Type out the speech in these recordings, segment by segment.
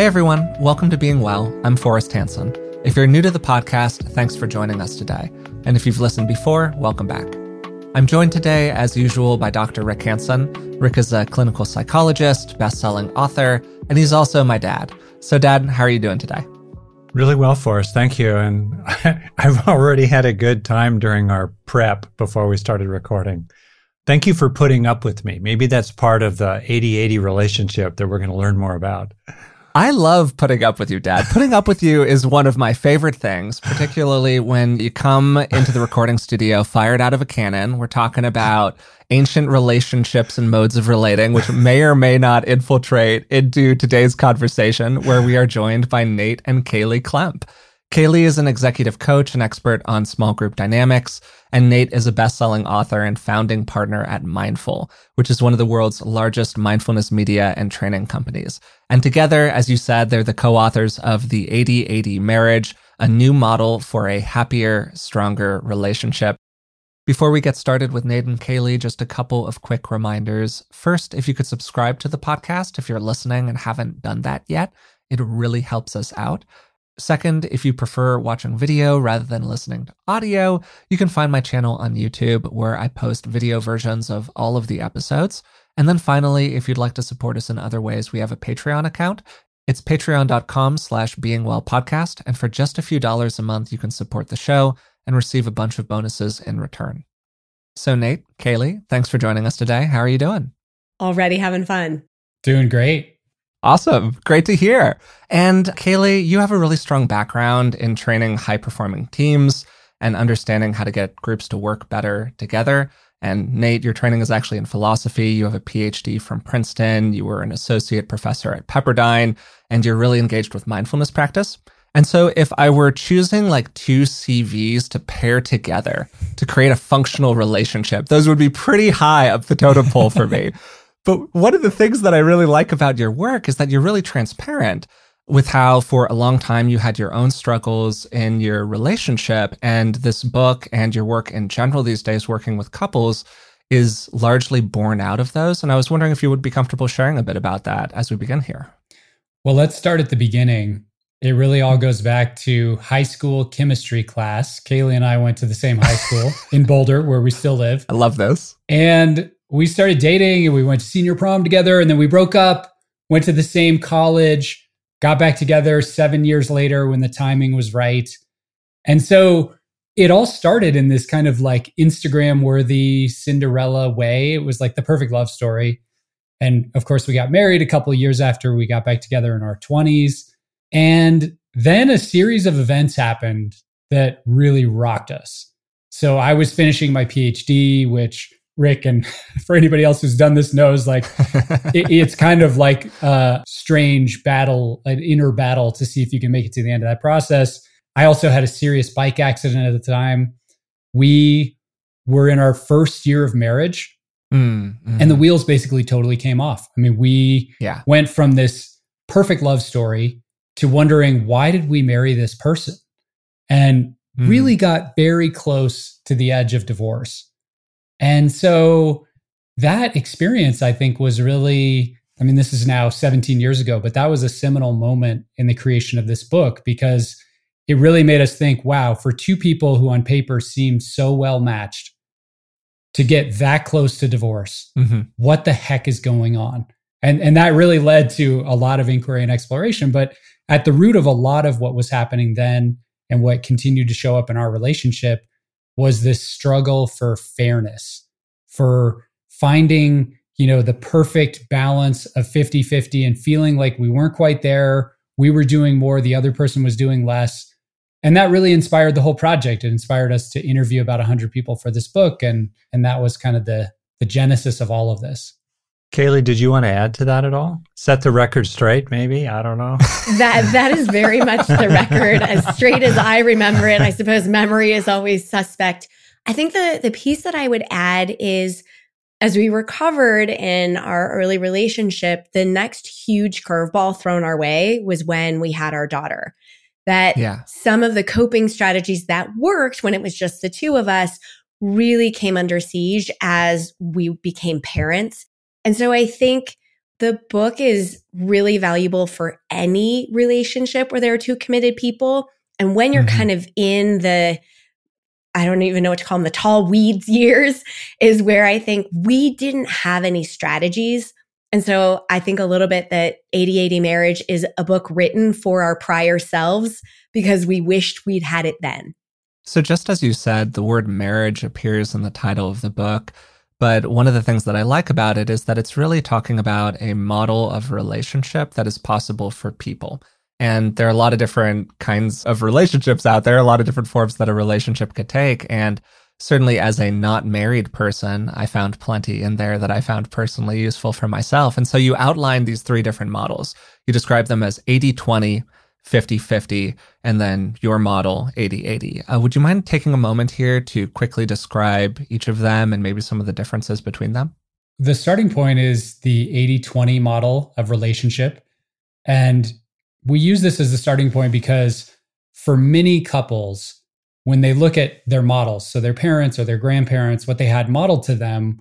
Hey everyone, welcome to Being Well. I'm Forrest Hanson. If you're new to the podcast, thanks for joining us today. And if you've listened before, welcome back. I'm joined today, as usual, by Dr. Rick Hanson. Rick is a clinical psychologist, best-selling author, and he's also my dad. So, Dad, how are you doing today? Really well, Forrest. Thank you. And I've already had a good time during our prep before we started recording. Thank you for putting up with me. Maybe that's part of the 80 80 relationship that we're going to learn more about. I love putting up with you, Dad. Putting up with you is one of my favorite things, particularly when you come into the recording studio fired out of a cannon. We're talking about ancient relationships and modes of relating, which may or may not infiltrate into today's conversation, where we are joined by Nate and Kaylee Klemp. Kaylee is an executive coach and expert on small group dynamics, and Nate is a best-selling author and founding partner at Mindful, which is one of the world's largest mindfulness media and training companies. And together, as you said, they're the co-authors of the 80-80 Marriage, a new model for a happier, stronger relationship. Before we get started with Nate and Kaylee, just a couple of quick reminders. First, if you could subscribe to the podcast if you're listening and haven't done that yet, it really helps us out. Second, if you prefer watching video rather than listening to audio, you can find my channel on YouTube where I post video versions of all of the episodes. And then finally, if you'd like to support us in other ways, we have a Patreon account. It's patreon.com slash beingwellpodcast. And for just a few dollars a month, you can support the show and receive a bunch of bonuses in return. So Nate, Kaylee, thanks for joining us today. How are you doing? Already having fun. Doing great. Awesome. Great to hear. And Kaylee, you have a really strong background in training high performing teams and understanding how to get groups to work better together. And Nate, your training is actually in philosophy. You have a PhD from Princeton. You were an associate professor at Pepperdine, and you're really engaged with mindfulness practice. And so, if I were choosing like two CVs to pair together to create a functional relationship, those would be pretty high up the totem pole for me. But one of the things that I really like about your work is that you're really transparent with how for a long time you had your own struggles in your relationship. And this book and your work in general these days, working with couples, is largely born out of those. And I was wondering if you would be comfortable sharing a bit about that as we begin here. Well, let's start at the beginning. It really all goes back to high school chemistry class. Kaylee and I went to the same high school in Boulder, where we still live. I love this. And we started dating and we went to senior prom together and then we broke up, went to the same college, got back together seven years later when the timing was right. And so it all started in this kind of like Instagram worthy Cinderella way. It was like the perfect love story. And of course, we got married a couple of years after we got back together in our 20s. And then a series of events happened that really rocked us. So I was finishing my PhD, which Rick, and for anybody else who's done this knows, like it, it's kind of like a strange battle, an inner battle to see if you can make it to the end of that process. I also had a serious bike accident at the time. We were in our first year of marriage, mm, mm. and the wheels basically totally came off. I mean, we yeah. went from this perfect love story to wondering why did we marry this person, and mm. really got very close to the edge of divorce. And so that experience, I think, was really, I mean, this is now 17 years ago, but that was a seminal moment in the creation of this book because it really made us think wow, for two people who on paper seemed so well matched to get that close to divorce, mm-hmm. what the heck is going on? And, and that really led to a lot of inquiry and exploration. But at the root of a lot of what was happening then and what continued to show up in our relationship was this struggle for fairness, for finding, you know, the perfect balance of 50-50 and feeling like we weren't quite there. We were doing more, the other person was doing less. And that really inspired the whole project. It inspired us to interview about 100 people for this book and and that was kind of the the genesis of all of this. Kaylee, did you want to add to that at all? Set the record straight, maybe? I don't know. that that is very much the record, as straight as I remember it. I suppose memory is always suspect. I think the the piece that I would add is as we recovered in our early relationship, the next huge curveball thrown our way was when we had our daughter. That yeah. some of the coping strategies that worked when it was just the two of us really came under siege as we became parents and so I think the book is really valuable for any relationship where there are two committed people. And when you're mm-hmm. kind of in the, I don't even know what to call them, the tall weeds years is where I think we didn't have any strategies. And so I think a little bit that 8080 Marriage is a book written for our prior selves because we wished we'd had it then. So, just as you said, the word marriage appears in the title of the book. But one of the things that I like about it is that it's really talking about a model of relationship that is possible for people. And there are a lot of different kinds of relationships out there, a lot of different forms that a relationship could take. And certainly as a not married person, I found plenty in there that I found personally useful for myself. And so you outline these three different models. You describe them as 80 20, 50 50, and then your model 80 80. Uh, would you mind taking a moment here to quickly describe each of them and maybe some of the differences between them? The starting point is the 80 20 model of relationship. And we use this as the starting point because for many couples, when they look at their models, so their parents or their grandparents, what they had modeled to them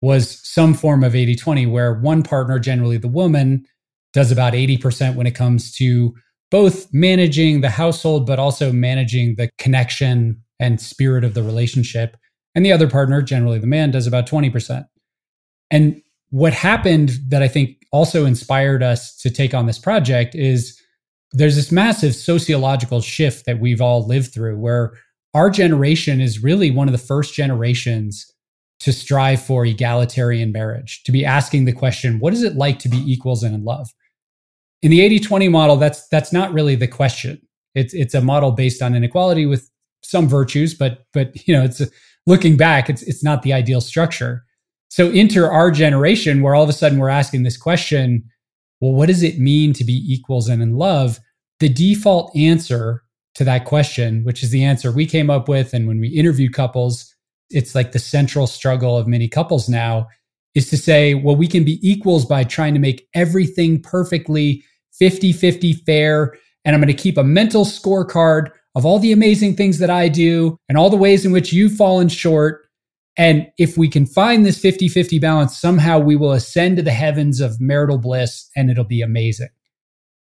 was some form of 80 20, where one partner, generally the woman, does about 80% when it comes to both managing the household, but also managing the connection and spirit of the relationship. And the other partner, generally the man, does about 20%. And what happened that I think also inspired us to take on this project is there's this massive sociological shift that we've all lived through where our generation is really one of the first generations to strive for egalitarian marriage, to be asking the question, what is it like to be equals and in love? In the 80-20 model, that's that's not really the question. It's it's a model based on inequality with some virtues, but but you know, it's looking back, it's it's not the ideal structure. So enter our generation where all of a sudden we're asking this question, well, what does it mean to be equals and in love? The default answer to that question, which is the answer we came up with and when we interviewed couples, it's like the central struggle of many couples now is to say, well, we can be equals by trying to make everything perfectly 50 50 fair. And I'm going to keep a mental scorecard of all the amazing things that I do and all the ways in which you've fallen short. And if we can find this 50 50 balance, somehow we will ascend to the heavens of marital bliss and it'll be amazing.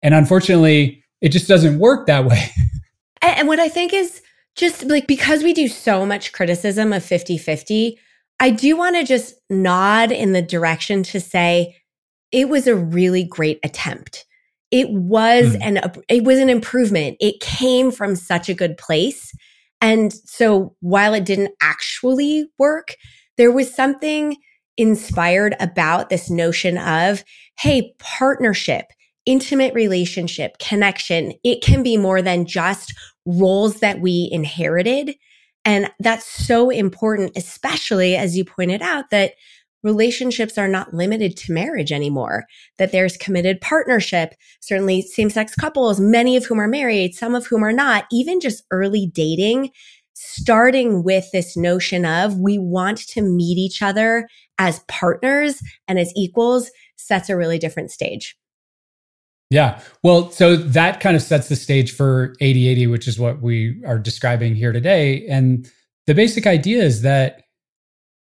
And unfortunately, it just doesn't work that way. and what I think is just like because we do so much criticism of 50 50, I do want to just nod in the direction to say it was a really great attempt it was mm. an it was an improvement. It came from such a good place. And so while it didn't actually work, there was something inspired about this notion of, hey, partnership, intimate relationship, connection. It can be more than just roles that we inherited. And that's so important, especially as you pointed out that relationships are not limited to marriage anymore, that there's committed partnership, certainly same sex couples, many of whom are married, some of whom are not, even just early dating, starting with this notion of we want to meet each other as partners and as equals sets a really different stage. Yeah. Well, so that kind of sets the stage for 8080, which is what we are describing here today. And the basic idea is that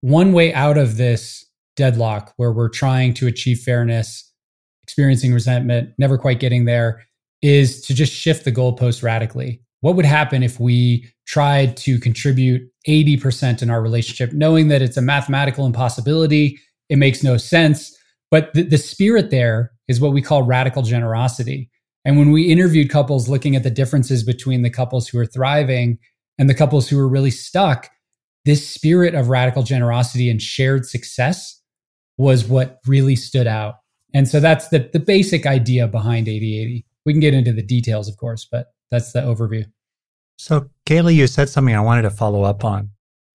one way out of this deadlock where we're trying to achieve fairness, experiencing resentment, never quite getting there, is to just shift the goalpost radically. What would happen if we tried to contribute 80% in our relationship, knowing that it's a mathematical impossibility? It makes no sense. But the, the spirit there is what we call radical generosity. And when we interviewed couples looking at the differences between the couples who are thriving and the couples who are really stuck, this spirit of radical generosity and shared success was what really stood out. And so that's the, the basic idea behind 8080. We can get into the details, of course, but that's the overview. So, Kaylee, you said something I wanted to follow up on.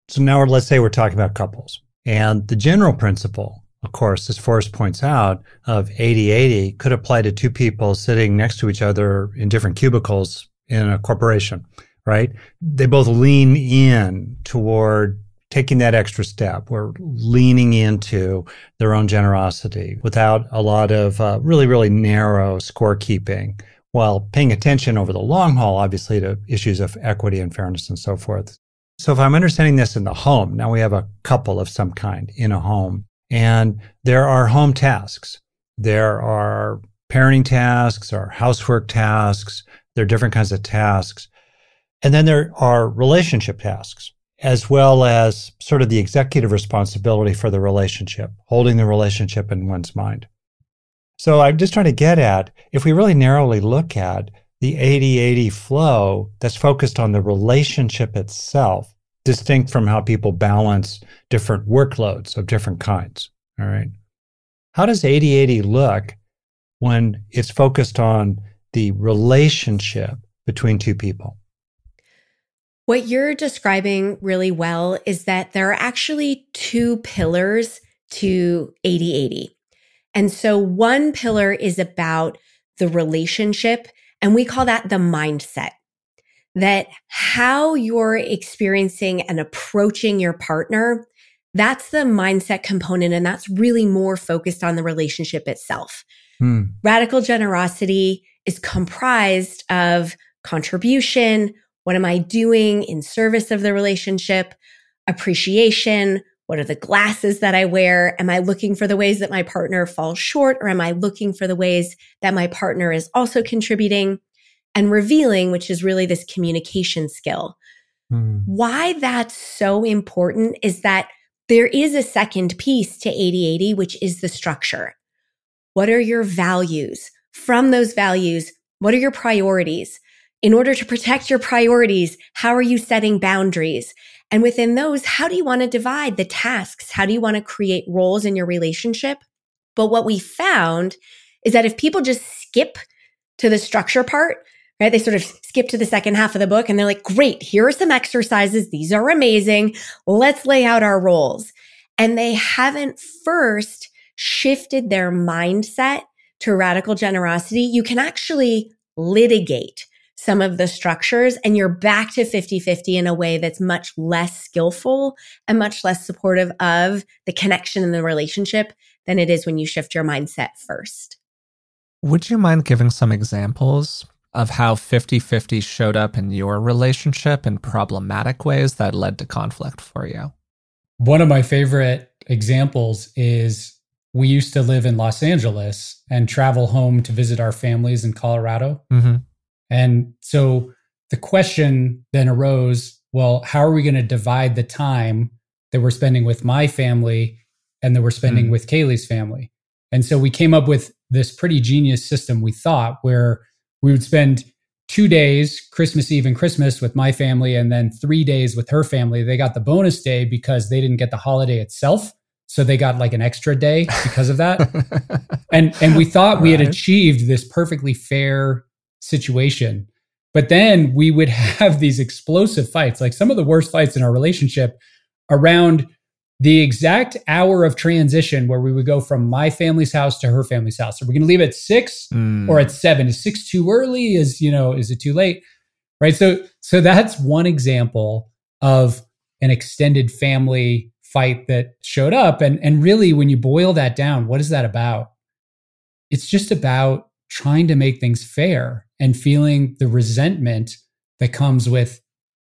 So now let's say we're talking about couples. And the general principle, of course, as Forrest points out, of 8080 could apply to two people sitting next to each other in different cubicles in a corporation, right? They both lean in toward taking that extra step. We're leaning into their own generosity without a lot of uh, really, really narrow scorekeeping while paying attention over the long haul, obviously, to issues of equity and fairness and so forth. So if I'm understanding this in the home, now we have a couple of some kind in a home and there are home tasks there are parenting tasks or housework tasks. There are different kinds of tasks. And then there are relationship tasks, as well as sort of the executive responsibility for the relationship, holding the relationship in one's mind. So I'm just trying to get at if we really narrowly look at the 80 80 flow that's focused on the relationship itself, distinct from how people balance different workloads of different kinds. All right. How does 80 80 look when it's focused on the relationship between two people? What you're describing really well is that there are actually two pillars to 80 80. And so one pillar is about the relationship, and we call that the mindset. That how you're experiencing and approaching your partner, that's the mindset component. And that's really more focused on the relationship itself. Hmm. Radical generosity is comprised of contribution. What am I doing in service of the relationship? Appreciation, what are the glasses that I wear? Am I looking for the ways that my partner falls short or am I looking for the ways that my partner is also contributing? And revealing, which is really this communication skill. Mm. Why that's so important is that there is a second piece to 80 80, which is the structure. What are your values? From those values, what are your priorities? In order to protect your priorities, how are you setting boundaries? And within those, how do you want to divide the tasks? How do you want to create roles in your relationship? But what we found is that if people just skip to the structure part, right? They sort of skip to the second half of the book and they're like, great, here are some exercises. These are amazing. Let's lay out our roles. And they haven't first shifted their mindset to radical generosity. You can actually litigate some of the structures and you're back to 50 50 in a way that's much less skillful and much less supportive of the connection in the relationship than it is when you shift your mindset first. Would you mind giving some examples of how 50 50 showed up in your relationship in problematic ways that led to conflict for you? One of my favorite examples is we used to live in Los Angeles and travel home to visit our families in Colorado. Mm-hmm. And so the question then arose well, how are we going to divide the time that we're spending with my family and that we're spending mm. with Kaylee's family? And so we came up with this pretty genius system, we thought, where we would spend two days, Christmas Eve and Christmas, with my family, and then three days with her family. They got the bonus day because they didn't get the holiday itself. So they got like an extra day because of that. and and we thought we had achieved this perfectly fair situation. But then we would have these explosive fights, like some of the worst fights in our relationship around the exact hour of transition where we would go from my family's house to her family's house. Are we going to leave at six mm. or at seven? Is six too early? Is, you know, is it too late? Right. So, so that's one example of an extended family fight that showed up. And, and really, when you boil that down, what is that about? It's just about trying to make things fair and feeling the resentment that comes with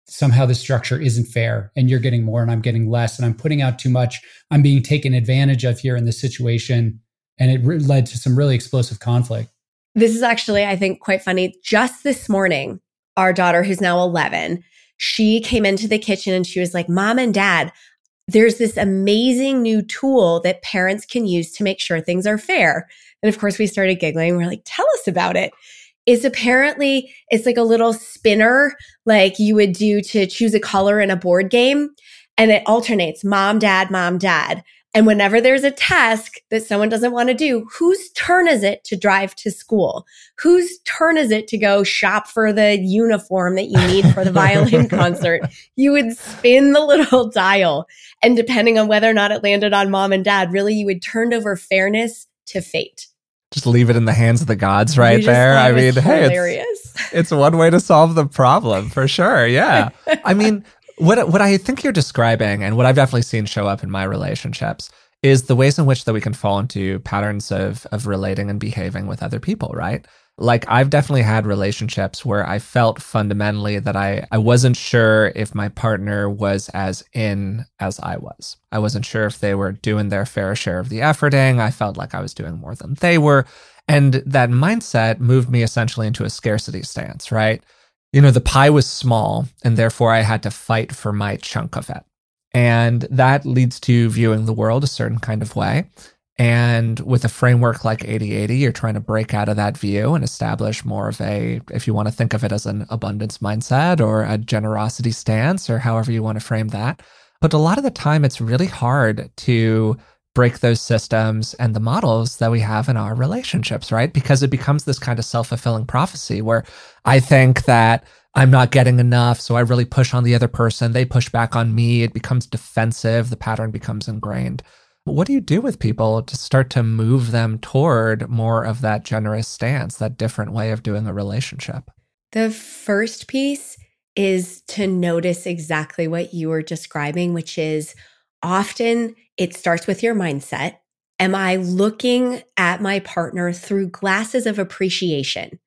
somehow the structure isn't fair and you're getting more and I'm getting less and I'm putting out too much. I'm being taken advantage of here in this situation. And it re- led to some really explosive conflict. This is actually, I think, quite funny. Just this morning, our daughter, who's now 11, she came into the kitchen and she was like, Mom and Dad, there's this amazing new tool that parents can use to make sure things are fair. And of course, we started giggling. We're like, tell us about it is apparently it's like a little spinner like you would do to choose a color in a board game and it alternates mom dad mom dad. And whenever there's a task that someone doesn't want to do whose turn is it to drive to school? Whose turn is it to go shop for the uniform that you need for the violin concert? You would spin the little dial. And depending on whether or not it landed on mom and dad really you would turn over fairness to fate just leave it in the hands of the gods right there. I mean, hey, it's, it's one way to solve the problem for sure. Yeah. I mean, what what I think you're describing and what I've definitely seen show up in my relationships is the ways in which that we can fall into patterns of of relating and behaving with other people, right? Like I've definitely had relationships where I felt fundamentally that I, I wasn't sure if my partner was as in as I was. I wasn't sure if they were doing their fair share of the efforting. I felt like I was doing more than they were. And that mindset moved me essentially into a scarcity stance, right? You know, the pie was small and therefore I had to fight for my chunk of it. And that leads to viewing the world a certain kind of way. And with a framework like 8080, you're trying to break out of that view and establish more of a, if you want to think of it as an abundance mindset or a generosity stance or however you want to frame that. But a lot of the time, it's really hard to break those systems and the models that we have in our relationships, right? Because it becomes this kind of self fulfilling prophecy where I think that I'm not getting enough. So I really push on the other person. They push back on me. It becomes defensive. The pattern becomes ingrained. What do you do with people to start to move them toward more of that generous stance, that different way of doing a relationship? The first piece is to notice exactly what you were describing, which is often it starts with your mindset. Am I looking at my partner through glasses of appreciation?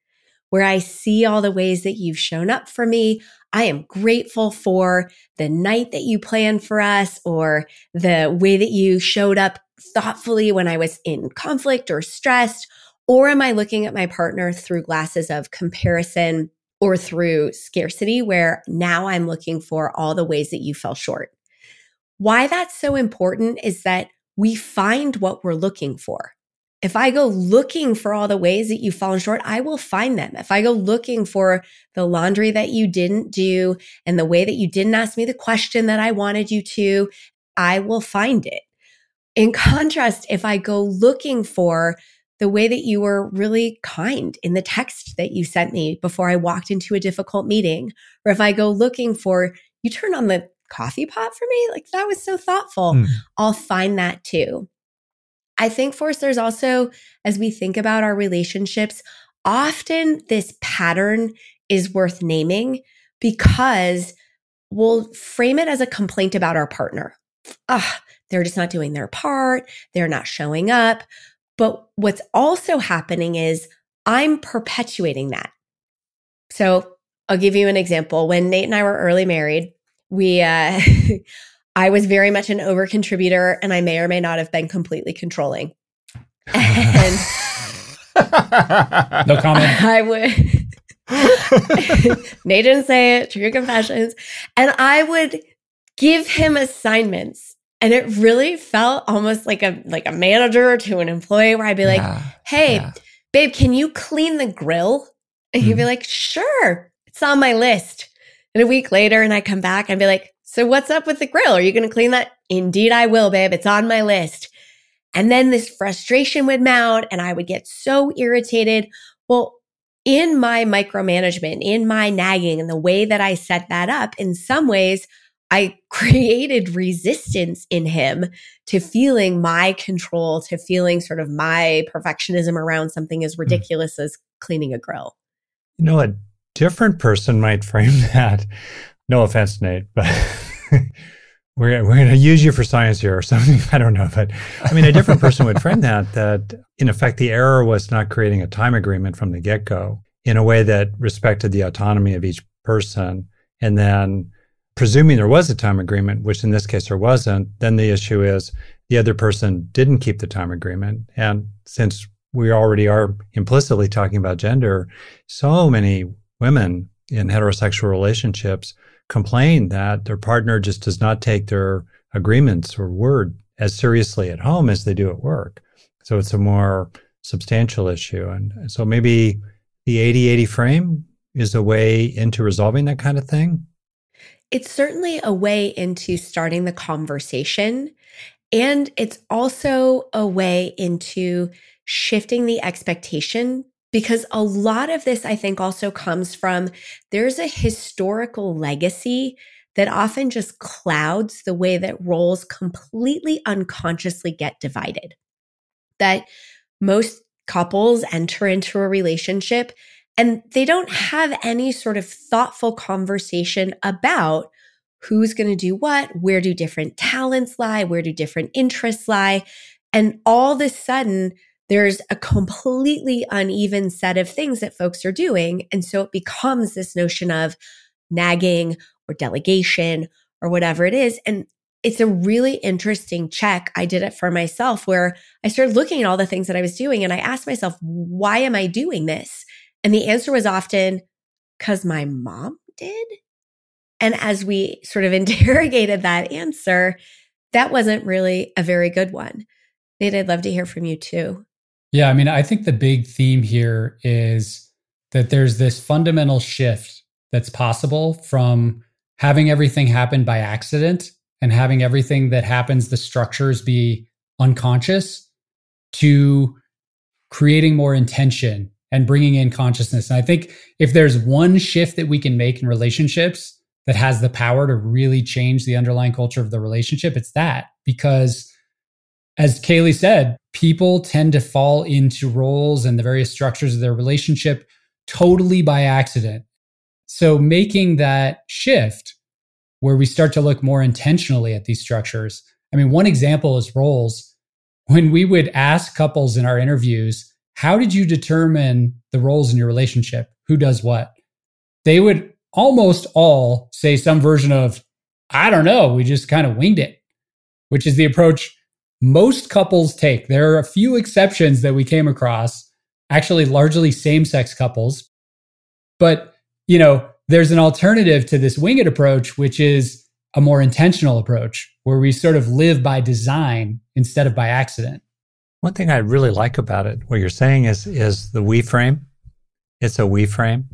Where I see all the ways that you've shown up for me. I am grateful for the night that you planned for us or the way that you showed up thoughtfully when I was in conflict or stressed. Or am I looking at my partner through glasses of comparison or through scarcity, where now I'm looking for all the ways that you fell short? Why that's so important is that we find what we're looking for. If I go looking for all the ways that you've fallen short, I will find them. If I go looking for the laundry that you didn't do and the way that you didn't ask me the question that I wanted you to, I will find it. In contrast, if I go looking for the way that you were really kind in the text that you sent me before I walked into a difficult meeting, or if I go looking for you turn on the coffee pot for me, like that was so thoughtful, mm. I'll find that too. I think, Forrest, there's also, as we think about our relationships, often this pattern is worth naming because we'll frame it as a complaint about our partner. Ah, they're just not doing their part. They're not showing up. But what's also happening is I'm perpetuating that. So I'll give you an example. When Nate and I were early married, we, uh, I was very much an over contributor and I may or may not have been completely controlling. And no comment. I would Nate didn't say it, true confessions. And I would give him assignments. And it really felt almost like a like a manager to an employee where I'd be like, yeah, hey, yeah. babe, can you clean the grill? And mm. he'd be mm-hmm. like, sure, it's on my list. And a week later, and I come back and be like, so what's up with the grill? Are you going to clean that? Indeed, I will, babe. It's on my list. And then this frustration would mount and I would get so irritated. Well, in my micromanagement, in my nagging and the way that I set that up, in some ways, I created resistance in him to feeling my control, to feeling sort of my perfectionism around something as hmm. ridiculous mm. as cleaning a grill. You know, a different person might frame that. No offense, Nate, but we're, we're going to use you for science here or something. I don't know. But I mean, a different person would frame that, that in effect, the error was not creating a time agreement from the get go in a way that respected the autonomy of each person. And then presuming there was a time agreement, which in this case there wasn't, then the issue is the other person didn't keep the time agreement. And since we already are implicitly talking about gender, so many women in heterosexual relationships complain that their partner just does not take their agreements or word as seriously at home as they do at work. So it's a more substantial issue. And so maybe the 80 80 frame is a way into resolving that kind of thing. It's certainly a way into starting the conversation. And it's also a way into shifting the expectation because a lot of this, I think, also comes from there's a historical legacy that often just clouds the way that roles completely unconsciously get divided. That most couples enter into a relationship and they don't have any sort of thoughtful conversation about who's going to do what, where do different talents lie, where do different interests lie. And all of a sudden, there's a completely uneven set of things that folks are doing. And so it becomes this notion of nagging or delegation or whatever it is. And it's a really interesting check. I did it for myself where I started looking at all the things that I was doing and I asked myself, why am I doing this? And the answer was often because my mom did. And as we sort of interrogated that answer, that wasn't really a very good one. Nate, I'd love to hear from you too. Yeah, I mean, I think the big theme here is that there's this fundamental shift that's possible from having everything happen by accident and having everything that happens, the structures be unconscious, to creating more intention and bringing in consciousness. And I think if there's one shift that we can make in relationships that has the power to really change the underlying culture of the relationship, it's that. Because as Kaylee said, people tend to fall into roles and the various structures of their relationship totally by accident. So making that shift where we start to look more intentionally at these structures. I mean, one example is roles. When we would ask couples in our interviews, how did you determine the roles in your relationship? Who does what? They would almost all say some version of, I don't know, we just kind of winged it, which is the approach most couples take. There are a few exceptions that we came across, actually, largely same sex couples. But, you know, there's an alternative to this winged approach, which is a more intentional approach where we sort of live by design instead of by accident. One thing I really like about it, what you're saying is, is the we frame. It's a we frame.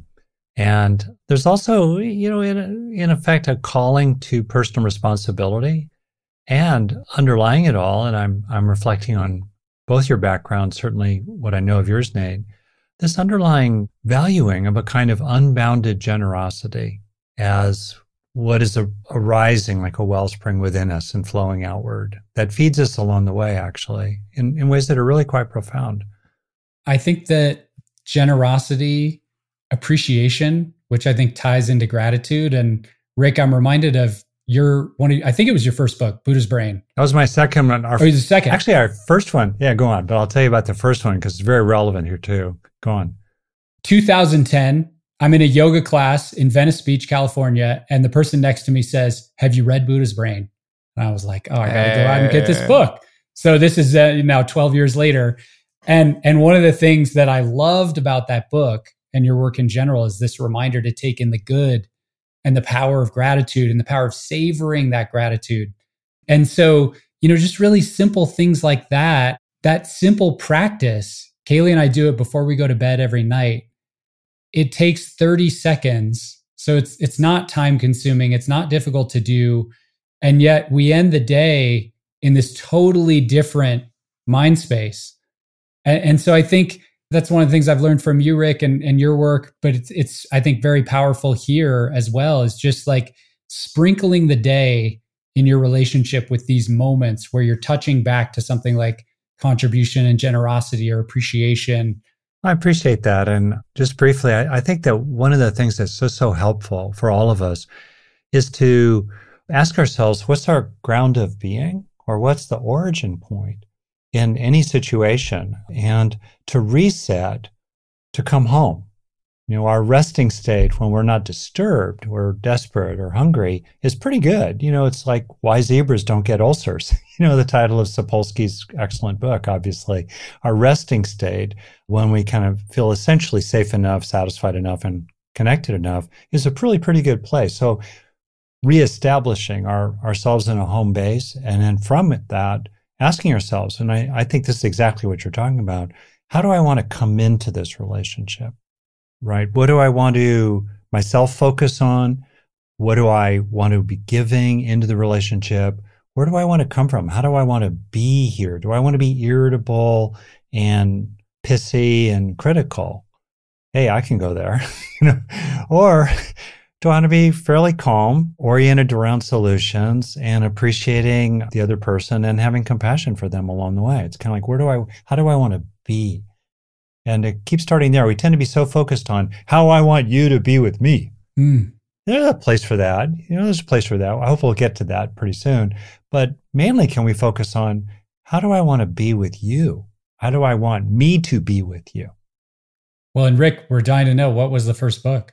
And there's also, you know, in, in effect, a calling to personal responsibility and underlying it all. And I'm, I'm reflecting on both your backgrounds, certainly what I know of yours, Nate, this underlying valuing of a kind of unbounded generosity as what is a, arising like a wellspring within us and flowing outward that feeds us along the way, actually, in, in ways that are really quite profound. I think that generosity, appreciation, which I think ties into gratitude. And Rick, I'm reminded of your one. Of, I think it was your first book, Buddha's Brain. That was my second one. Our, oh, the second. Actually, our first one. Yeah, go on. But I'll tell you about the first one because it's very relevant here too. Go on. 2010. I'm in a yoga class in Venice Beach, California, and the person next to me says, "Have you read Buddha's Brain?" And I was like, "Oh, I got to go out and get this book." So this is uh, now 12 years later, and and one of the things that I loved about that book and your work in general is this reminder to take in the good and the power of gratitude and the power of savoring that gratitude. And so, you know, just really simple things like that, that simple practice, Kaylee and I do it before we go to bed every night. It takes 30 seconds. So it's it's not time consuming, it's not difficult to do. And yet we end the day in this totally different mind space. And, and so I think that's one of the things I've learned from you, Rick, and, and your work. But it's it's I think very powerful here as well. Is just like sprinkling the day in your relationship with these moments where you're touching back to something like contribution and generosity or appreciation. I appreciate that. And just briefly, I, I think that one of the things that's so so helpful for all of us is to ask ourselves, what's our ground of being, or what's the origin point? In any situation and to reset to come home. You know, our resting state when we're not disturbed, we're desperate or hungry is pretty good. You know, it's like why zebras don't get ulcers. You know, the title of Sapolsky's excellent book, obviously. Our resting state, when we kind of feel essentially safe enough, satisfied enough, and connected enough, is a really pretty good place. So reestablishing our ourselves in a home base and then from that asking ourselves, and I, I think this is exactly what you're talking about. How do I want to come into this relationship? Right? What do I want to myself focus on? What do I want to be giving into the relationship? Where do I want to come from? How do I want to be here? Do I want to be irritable and pissy and critical? Hey, I can go there. you know, or to want to be fairly calm, oriented around solutions and appreciating the other person and having compassion for them along the way. It's kind of like, where do I, how do I want to be? And it keeps starting there. We tend to be so focused on how I want you to be with me. Mm. There's a place for that. You know, there's a place for that. I hope we'll get to that pretty soon. But mainly, can we focus on how do I want to be with you? How do I want me to be with you? Well, and Rick, we're dying to know what was the first book?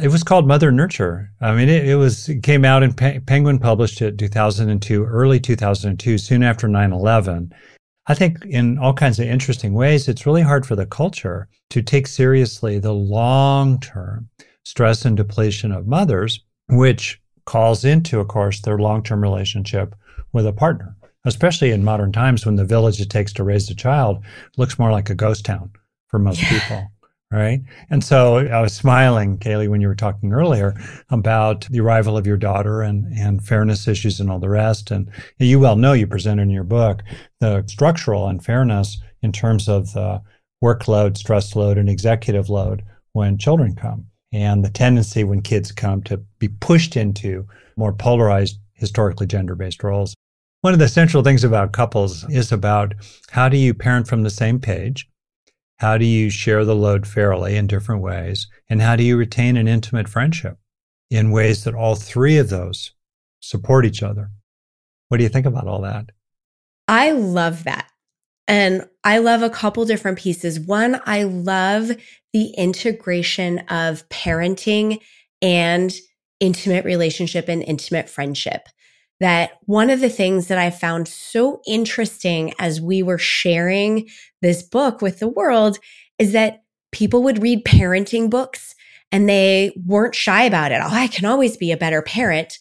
It was called Mother Nurture. I mean, it, it was it came out and Pe- Penguin published it 2002, early 2002, soon after 9/11. I think in all kinds of interesting ways, it's really hard for the culture to take seriously the long-term stress and depletion of mothers, which calls into, of course, their long-term relationship with a partner. Especially in modern times, when the village it takes to raise a child looks more like a ghost town for most yeah. people right? And so I was smiling, Kaylee, when you were talking earlier about the arrival of your daughter and, and fairness issues and all the rest. And you well know you presented in your book the structural unfairness in terms of the workload, stress load, and executive load when children come. And the tendency when kids come to be pushed into more polarized, historically gender based roles. One of the central things about couples is about how do you parent from the same page? How do you share the load fairly in different ways? And how do you retain an intimate friendship in ways that all three of those support each other? What do you think about all that? I love that. And I love a couple different pieces. One, I love the integration of parenting and intimate relationship and intimate friendship that one of the things that I found so interesting as we were sharing this book with the world is that people would read parenting books and they weren't shy about it. Oh, I can always be a better parent.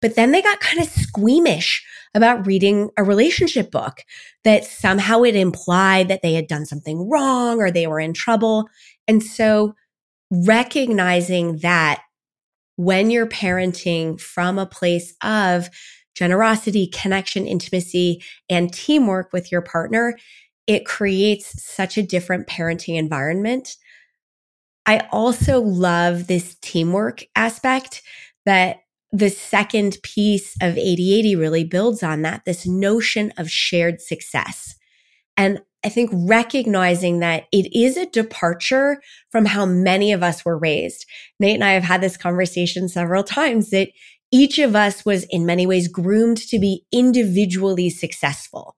But then they got kind of squeamish about reading a relationship book that somehow it implied that they had done something wrong or they were in trouble. And so recognizing that when you're parenting from a place of generosity, connection, intimacy, and teamwork with your partner, it creates such a different parenting environment. I also love this teamwork aspect that the second piece of 8080 really builds on that this notion of shared success. And I think recognizing that it is a departure from how many of us were raised. Nate and I have had this conversation several times that each of us was in many ways groomed to be individually successful.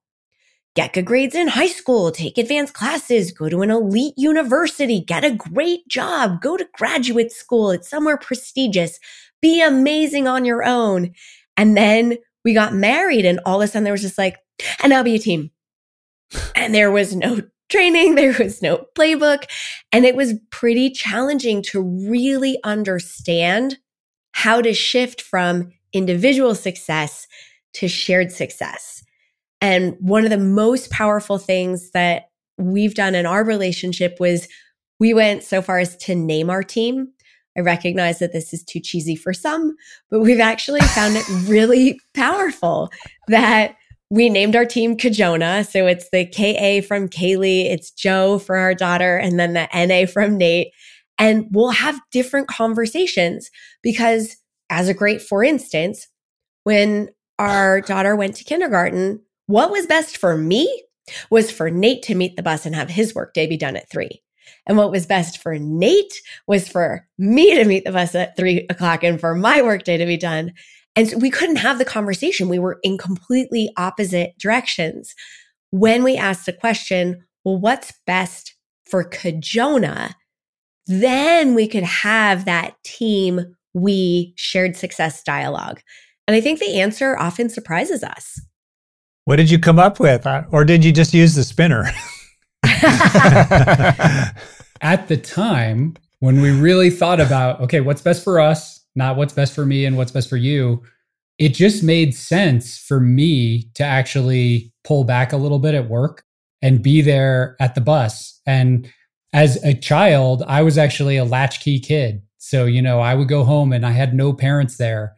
Get good grades in high school, take advanced classes, go to an elite university, get a great job, go to graduate school. It's somewhere prestigious. Be amazing on your own. And then we got married and all of a sudden there was just like, and now be a team. And there was no training. There was no playbook. And it was pretty challenging to really understand how to shift from individual success to shared success. And one of the most powerful things that we've done in our relationship was we went so far as to name our team. I recognize that this is too cheesy for some, but we've actually found it really powerful that we named our team Kajona. So it's the KA from Kaylee, it's Joe for our daughter, and then the NA from Nate and we'll have different conversations because as a great, for instance, when our daughter went to kindergarten, what was best for me was for Nate to meet the bus and have his workday be done at three. And what was best for Nate was for me to meet the bus at three o'clock and for my workday to be done. And so we couldn't have the conversation. We were in completely opposite directions. When we asked the question, well, what's best for Kajona? Then we could have that team, we shared success dialogue. And I think the answer often surprises us. What did you come up with? Uh, or did you just use the spinner? At the time, when we really thought about, okay, what's best for us, not what's best for me and what's best for you, it just made sense for me to actually pull back a little bit at work and be there at the bus. And as a child, I was actually a latchkey kid. So, you know, I would go home and I had no parents there.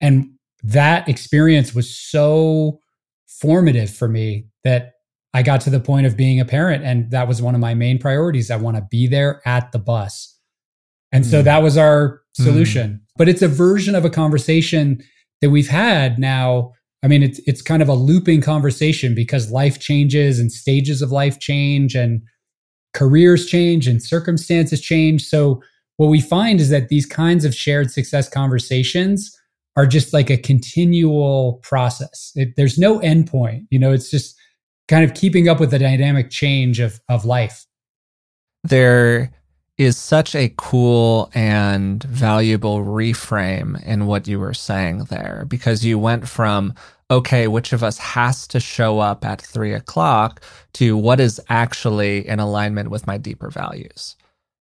And that experience was so formative for me that I got to the point of being a parent. And that was one of my main priorities. I want to be there at the bus. And mm. so hmm. that was our solution. Mm. But it's a version of a conversation that we've had now. I mean, it's it's kind of a looping conversation because life changes and stages of life change and careers change and circumstances change. So what we find is that these kinds of shared success conversations are just like a continual process. It, there's no endpoint. You know, it's just kind of keeping up with the dynamic change of of life. There is such a cool and valuable reframe in what you were saying there because you went from okay, which of us has to show up at three o'clock to what is actually in alignment with my deeper values.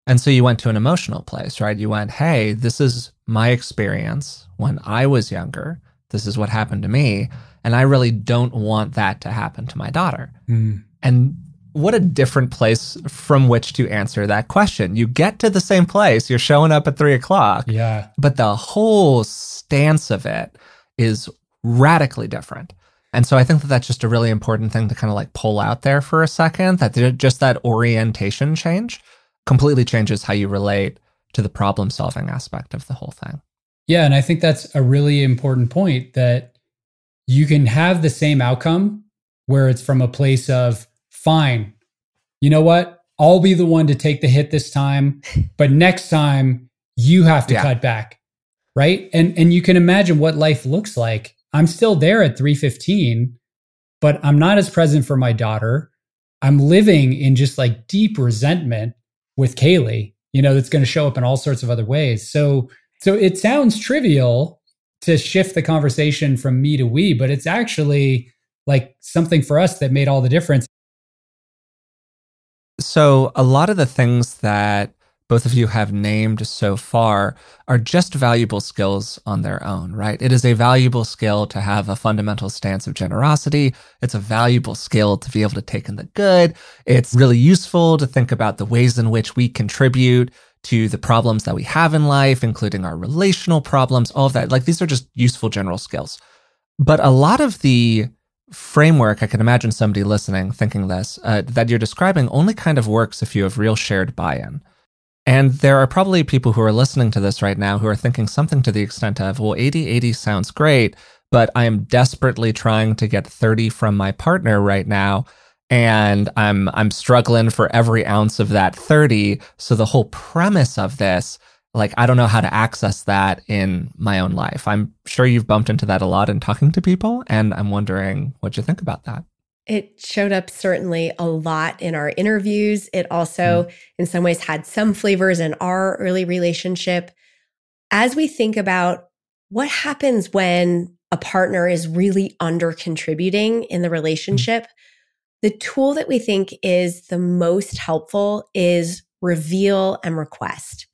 And so you went to an emotional place, right? You went, hey, this is my experience when I was younger. This is what happened to me. And I really don't want that to happen to my daughter. Mm. And what a different place from which to answer that question. You get to the same place, you're showing up at three o'clock. Yeah. But the whole stance of it is radically different. And so I think that that's just a really important thing to kind of like pull out there for a second that just that orientation change completely changes how you relate to the problem solving aspect of the whole thing. Yeah. And I think that's a really important point that you can have the same outcome where it's from a place of, fine, you know what? I'll be the one to take the hit this time, but next time you have to yeah. cut back. Right. And and you can imagine what life looks like. I'm still there at 315, but I'm not as present for my daughter. I'm living in just like deep resentment with Kaley, you know, that's going to show up in all sorts of other ways. So, so it sounds trivial to shift the conversation from me to we, but it's actually like something for us that made all the difference. So, a lot of the things that both of you have named so far are just valuable skills on their own, right? It is a valuable skill to have a fundamental stance of generosity. It's a valuable skill to be able to take in the good. It's really useful to think about the ways in which we contribute to the problems that we have in life, including our relational problems, all of that. Like these are just useful general skills. But a lot of the framework, I can imagine somebody listening thinking this, uh, that you're describing only kind of works if you have real shared buy in. And there are probably people who are listening to this right now who are thinking something to the extent of, well, 80 80 sounds great, but I am desperately trying to get 30 from my partner right now. And I'm I'm struggling for every ounce of that 30. So the whole premise of this, like I don't know how to access that in my own life. I'm sure you've bumped into that a lot in talking to people, and I'm wondering what you think about that. It showed up certainly a lot in our interviews. It also, mm. in some ways, had some flavors in our early relationship. As we think about what happens when a partner is really under contributing in the relationship, mm. the tool that we think is the most helpful is reveal and request,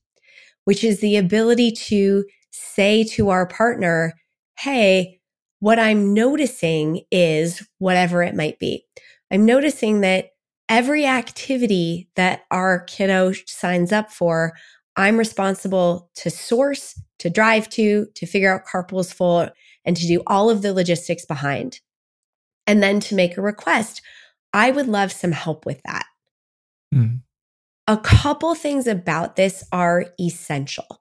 which is the ability to say to our partner, Hey, what I'm noticing is whatever it might be. I'm noticing that every activity that our kiddo signs up for, I'm responsible to source, to drive to, to figure out carpool's full, and to do all of the logistics behind. And then to make a request, I would love some help with that. Mm. A couple things about this are essential.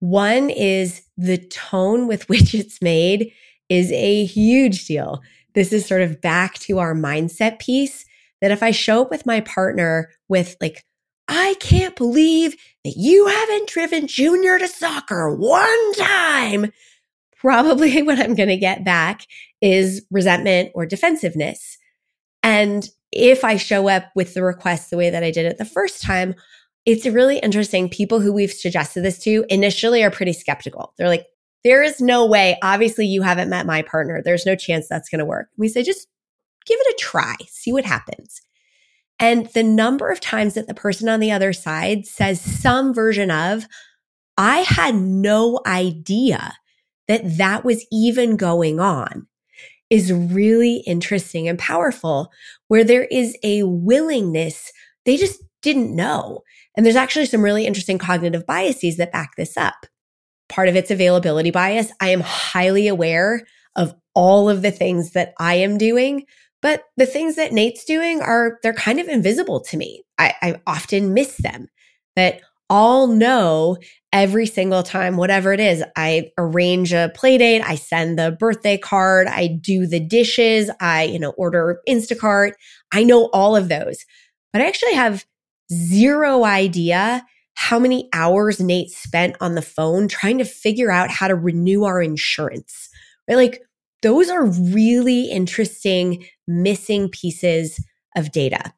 One is the tone with which it's made is a huge deal. This is sort of back to our mindset piece that if I show up with my partner with like, I can't believe that you haven't driven Junior to soccer one time, probably what I'm going to get back is resentment or defensiveness. And if I show up with the request the way that I did it the first time, it's really interesting. People who we've suggested this to initially are pretty skeptical. They're like, there is no way. Obviously, you haven't met my partner. There's no chance that's going to work. We say, just give it a try, see what happens. And the number of times that the person on the other side says some version of, I had no idea that that was even going on is really interesting and powerful, where there is a willingness, they just didn't know. And there's actually some really interesting cognitive biases that back this up part of its availability bias. I am highly aware of all of the things that I am doing, but the things that Nate's doing are, they're kind of invisible to me. I, I often miss them that all know every single time, whatever it is, I arrange a play date, I send the birthday card, I do the dishes, I, you know, order Instacart. I know all of those, but I actually have zero idea how many hours Nate spent on the phone trying to figure out how to renew our insurance. Right? Like those are really interesting missing pieces of data.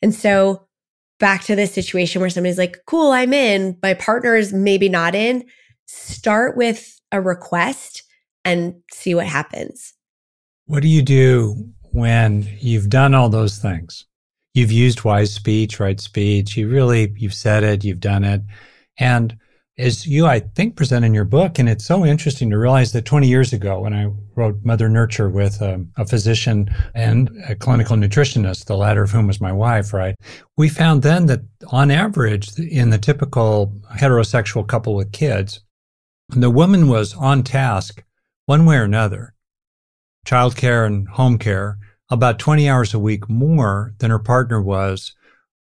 And so back to this situation where somebody's like, cool, I'm in, my partner is maybe not in. Start with a request and see what happens. What do you do when you've done all those things? You've used wise speech, right speech. You really, you've said it, you've done it. And as you, I think, present in your book, and it's so interesting to realize that 20 years ago, when I wrote Mother Nurture with a, a, physician and a clinical nutritionist, the latter of whom was my wife, right? We found then that on average, in the typical heterosexual couple with kids, the woman was on task one way or another, childcare and home care, about 20 hours a week more than her partner was,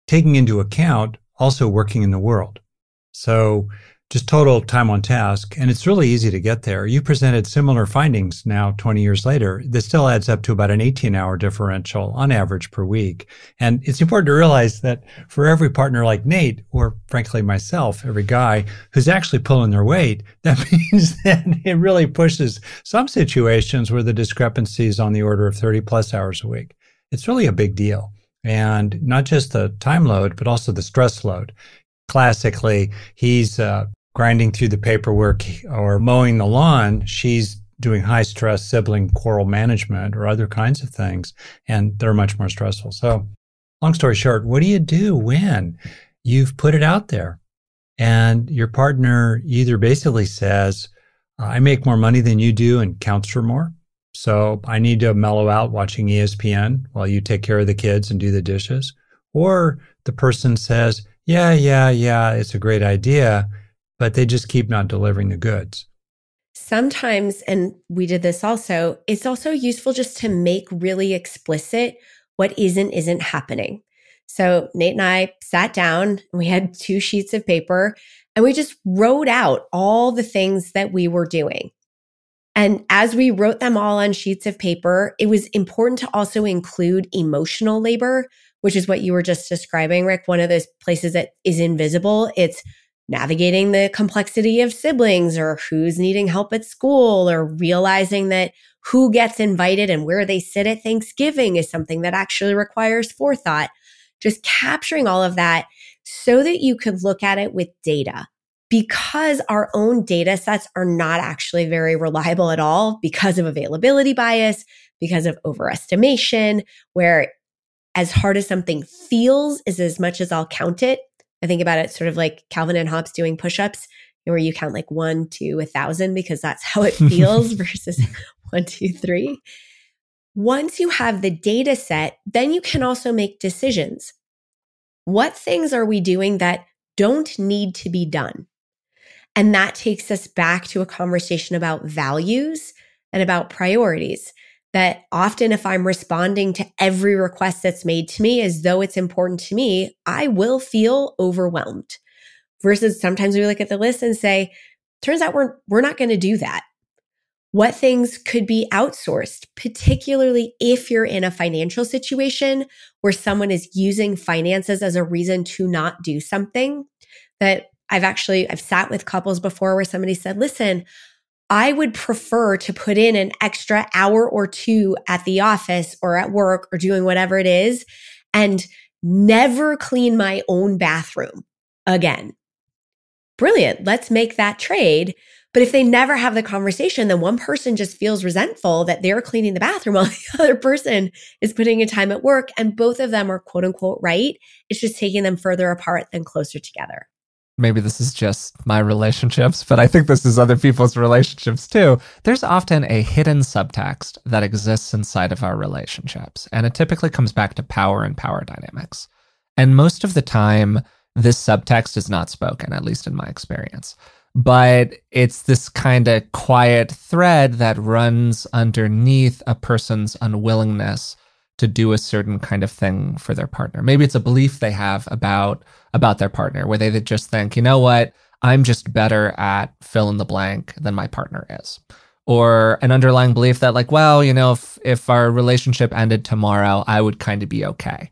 taking into account also working in the world. So just total time on task. And it's really easy to get there. You presented similar findings now 20 years later. This still adds up to about an 18 hour differential on average per week. And it's important to realize that for every partner like Nate, or frankly myself, every guy who's actually pulling their weight, that means that it really pushes some situations where the discrepancy is on the order of 30 plus hours a week. It's really a big deal. And not just the time load, but also the stress load classically he's uh, grinding through the paperwork or mowing the lawn, she's doing high stress sibling quarrel management or other kinds of things. And they're much more stressful. So, long story short, what do you do when you've put it out there and your partner either basically says, I make more money than you do and counts for more. So I need to mellow out watching ESPN while you take care of the kids and do the dishes. Or the person says, yeah, yeah, yeah, it's a great idea but they just keep not delivering the goods. Sometimes, and we did this also, it's also useful just to make really explicit what isn't isn't happening. So Nate and I sat down, we had two sheets of paper, and we just wrote out all the things that we were doing. And as we wrote them all on sheets of paper, it was important to also include emotional labor, which is what you were just describing, Rick. One of those places that is invisible. It's navigating the complexity of siblings or who's needing help at school or realizing that who gets invited and where they sit at Thanksgiving is something that actually requires forethought. Just capturing all of that so that you could look at it with data because our own data sets are not actually very reliable at all because of availability bias, because of overestimation, where as hard as something feels is as much as I'll count it I think about it sort of like Calvin and Hobbes doing push-ups, where you count like one to a thousand because that's how it feels versus one, two, three. Once you have the data set, then you can also make decisions. What things are we doing that don't need to be done? And that takes us back to a conversation about values and about priorities that often if I'm responding to every request that's made to me as though it's important to me, I will feel overwhelmed. Versus sometimes we look at the list and say, turns out we're, we're not going to do that. What things could be outsourced, particularly if you're in a financial situation where someone is using finances as a reason to not do something that I've actually, I've sat with couples before where somebody said, listen, I would prefer to put in an extra hour or two at the office or at work or doing whatever it is and never clean my own bathroom again. Brilliant. Let's make that trade. But if they never have the conversation, then one person just feels resentful that they're cleaning the bathroom while the other person is putting in time at work and both of them are quote unquote right. It's just taking them further apart than closer together maybe this is just my relationships, but I think this is other people's relationships too. There's often a hidden subtext that exists inside of our relationships, and it typically comes back to power and power dynamics. And most of the time, this subtext is not spoken, at least in my experience. But it's this kind of quiet thread that runs underneath a person's unwillingness to do a certain kind of thing for their partner. Maybe it's a belief they have about about their partner where they just think, "You know what? I'm just better at fill in the blank than my partner is." Or an underlying belief that like, well, you know, if if our relationship ended tomorrow, I would kind of be okay.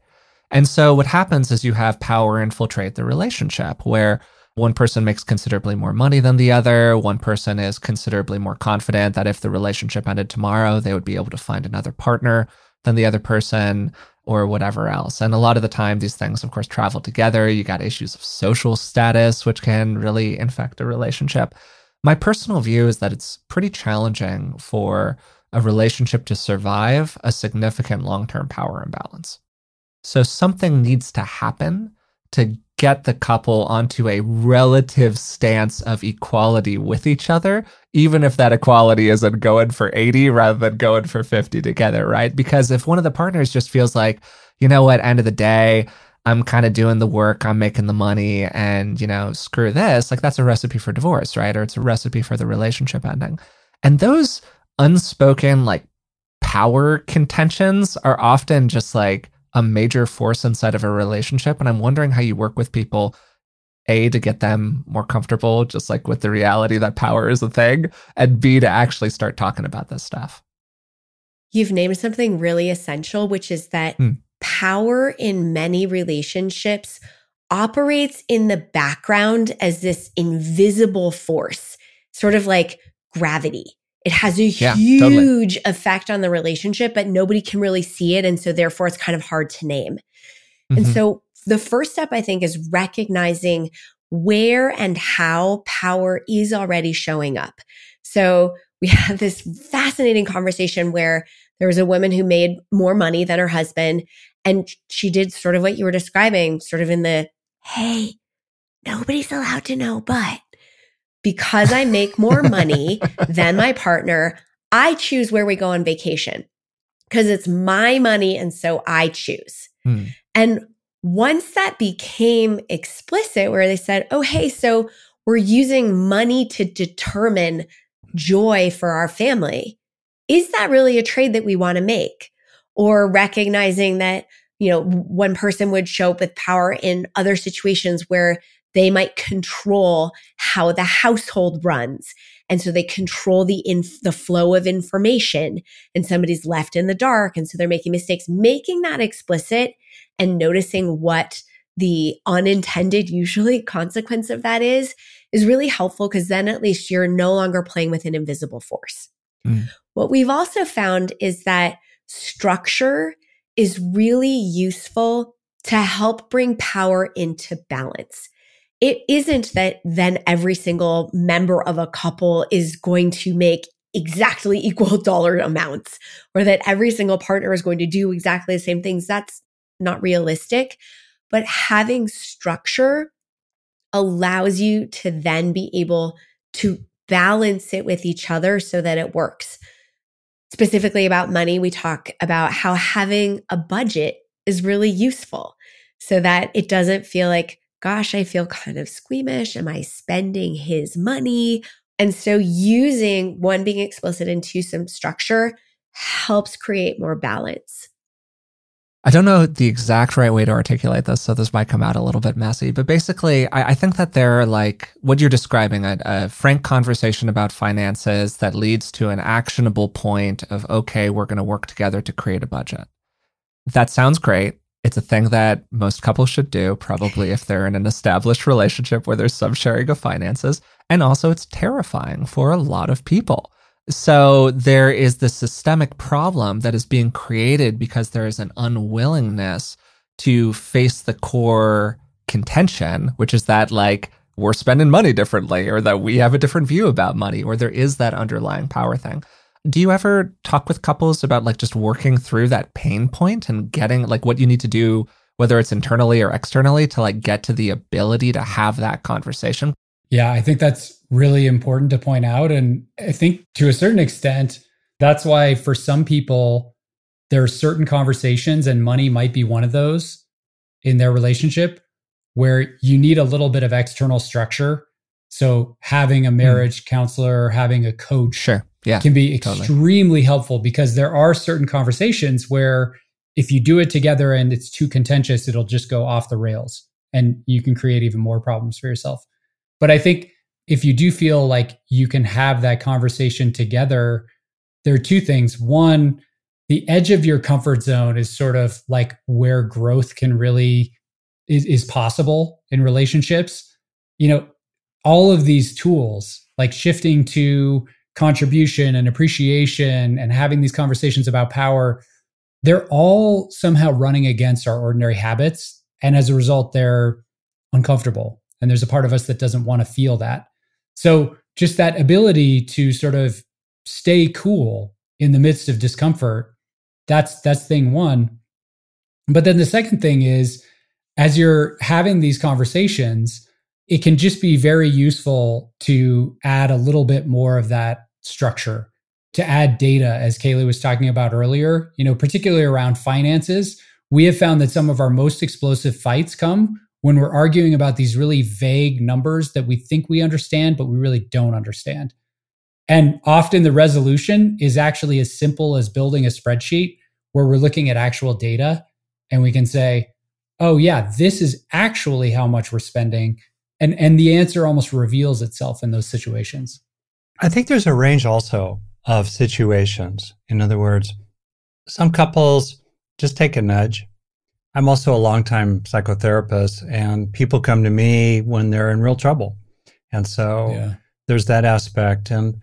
And so what happens is you have power infiltrate the relationship where one person makes considerably more money than the other. One person is considerably more confident that if the relationship ended tomorrow, they would be able to find another partner than the other person or whatever else. And a lot of the time, these things, of course, travel together. You got issues of social status, which can really infect a relationship. My personal view is that it's pretty challenging for a relationship to survive a significant long term power imbalance. So something needs to happen to get the couple onto a relative stance of equality with each other, even if that equality isn't going for 80 rather than going for 50 together, right? Because if one of the partners just feels like, you know what, end of the day, I'm kind of doing the work, I'm making the money, and, you know, screw this, like that's a recipe for divorce, right? Or it's a recipe for the relationship ending. And those unspoken, like, power contentions are often just like, a major force inside of a relationship. And I'm wondering how you work with people, A, to get them more comfortable, just like with the reality that power is a thing, and B, to actually start talking about this stuff. You've named something really essential, which is that hmm. power in many relationships operates in the background as this invisible force, sort of like gravity. It has a yeah, huge totally. effect on the relationship, but nobody can really see it. And so therefore it's kind of hard to name. Mm-hmm. And so the first step I think is recognizing where and how power is already showing up. So we had this fascinating conversation where there was a woman who made more money than her husband. And she did sort of what you were describing, sort of in the, hey, nobody's allowed to know, but because I make more money than my partner, I choose where we go on vacation because it's my money. And so I choose. Hmm. And once that became explicit, where they said, oh, hey, so we're using money to determine joy for our family. Is that really a trade that we want to make? Or recognizing that, you know, one person would show up with power in other situations where they might control how the household runs. And so they control the inf- the flow of information and somebody's left in the dark. And so they're making mistakes, making that explicit and noticing what the unintended, usually consequence of that is, is really helpful because then at least you're no longer playing with an invisible force. Mm. What we've also found is that structure is really useful to help bring power into balance it isn't that then every single member of a couple is going to make exactly equal dollar amounts or that every single partner is going to do exactly the same things. That's not realistic. But having structure allows you to then be able to balance it with each other so that it works. Specifically about money, we talk about how having a budget is really useful so that it doesn't feel like gosh, I feel kind of squeamish. Am I spending his money? And so using one being explicit and two some structure helps create more balance. I don't know the exact right way to articulate this, so this might come out a little bit messy. But basically, I, I think that they're like what you're describing a, a frank conversation about finances that leads to an actionable point of, okay, we're going to work together to create a budget. That sounds great. It's a thing that most couples should do, probably if they're in an established relationship where there's some sharing of finances. And also, it's terrifying for a lot of people. So, there is the systemic problem that is being created because there is an unwillingness to face the core contention, which is that, like, we're spending money differently, or that we have a different view about money, or there is that underlying power thing do you ever talk with couples about like just working through that pain point and getting like what you need to do whether it's internally or externally to like get to the ability to have that conversation yeah i think that's really important to point out and i think to a certain extent that's why for some people there are certain conversations and money might be one of those in their relationship where you need a little bit of external structure so having a hmm. marriage mm. counselor having a coach sure yeah, can be extremely totally. helpful because there are certain conversations where if you do it together and it's too contentious, it'll just go off the rails and you can create even more problems for yourself. But I think if you do feel like you can have that conversation together, there are two things. One, the edge of your comfort zone is sort of like where growth can really is, is possible in relationships. you know, all of these tools, like shifting to contribution and appreciation and having these conversations about power, they're all somehow running against our ordinary habits. And as a result, they're uncomfortable. And there's a part of us that doesn't want to feel that. So, just that ability to sort of stay cool in the midst of discomfort, that's that's thing one. But then the second thing is as you're having these conversations, it can just be very useful to add a little bit more of that structure, to add data, as Kaley was talking about earlier, you know, particularly around finances. We have found that some of our most explosive fights come when we're arguing about these really vague numbers that we think we understand, but we really don't understand. And often the resolution is actually as simple as building a spreadsheet where we're looking at actual data and we can say, oh, yeah, this is actually how much we're spending. And, and the answer almost reveals itself in those situations. I think there's a range also of situations. In other words, some couples just take a nudge. I'm also a longtime psychotherapist, and people come to me when they're in real trouble. And so yeah. there's that aspect. And